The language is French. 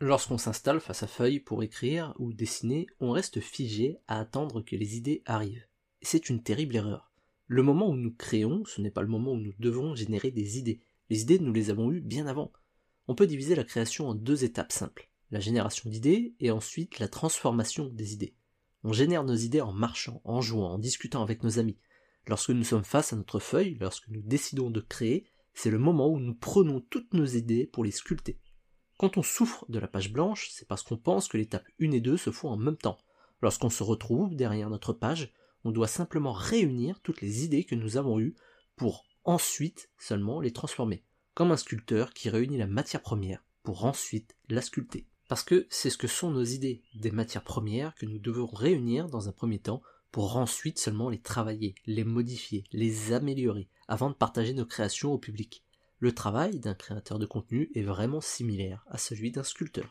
Lorsqu'on s'installe face à feuille pour écrire ou dessiner, on reste figé à attendre que les idées arrivent. C'est une terrible erreur. Le moment où nous créons, ce n'est pas le moment où nous devons générer des idées. Les idées, nous les avons eues bien avant. On peut diviser la création en deux étapes simples. La génération d'idées et ensuite la transformation des idées. On génère nos idées en marchant, en jouant, en discutant avec nos amis. Lorsque nous sommes face à notre feuille, lorsque nous décidons de créer, c'est le moment où nous prenons toutes nos idées pour les sculpter. Quand on souffre de la page blanche, c'est parce qu'on pense que l'étape 1 et 2 se font en même temps. Lorsqu'on se retrouve derrière notre page, on doit simplement réunir toutes les idées que nous avons eues pour ensuite seulement les transformer, comme un sculpteur qui réunit la matière première pour ensuite la sculpter. Parce que c'est ce que sont nos idées, des matières premières que nous devons réunir dans un premier temps pour ensuite seulement les travailler, les modifier, les améliorer, avant de partager nos créations au public. Le travail d'un créateur de contenu est vraiment similaire à celui d'un sculpteur.